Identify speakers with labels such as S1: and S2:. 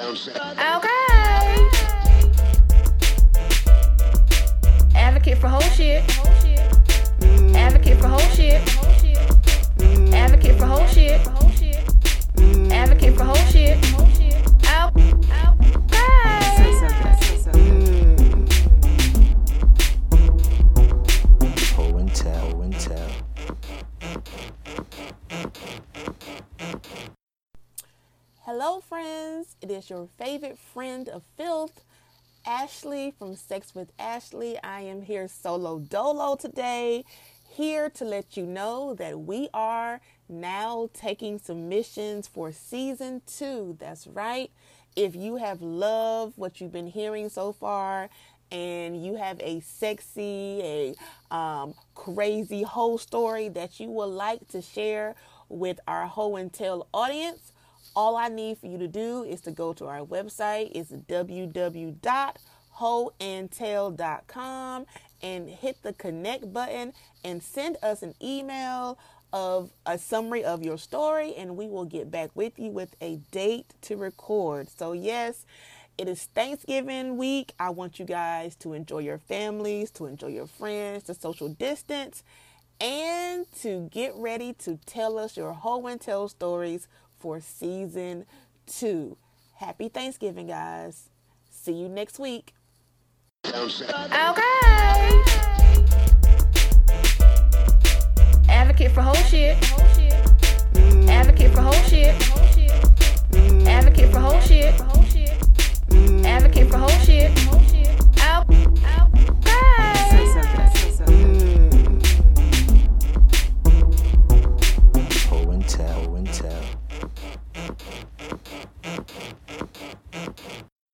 S1: Okay.
S2: Hello, friends. It is your favorite friend of filth, Ashley from Sex with Ashley. I am here solo dolo today, here to let you know that we are now taking submissions for season two. That's right. If you have loved what you've been hearing so far, and you have a sexy, a um, crazy whole story that you would like to share with our Ho and Tell audience, all I need for you to do is to go to our website. It's www.hoandtell.com and hit the connect button and send us an email of a summary of your story and we will get back with you with a date to record. So yes, it is Thanksgiving week. I want you guys to enjoy your families, to enjoy your friends, to social distance, and to get ready to tell us your Ho and Tell stories for season two. Happy Thanksgiving, guys. See you next week.
S1: Okay. Advocate for whole shit. Advocate for whole shit. Okay.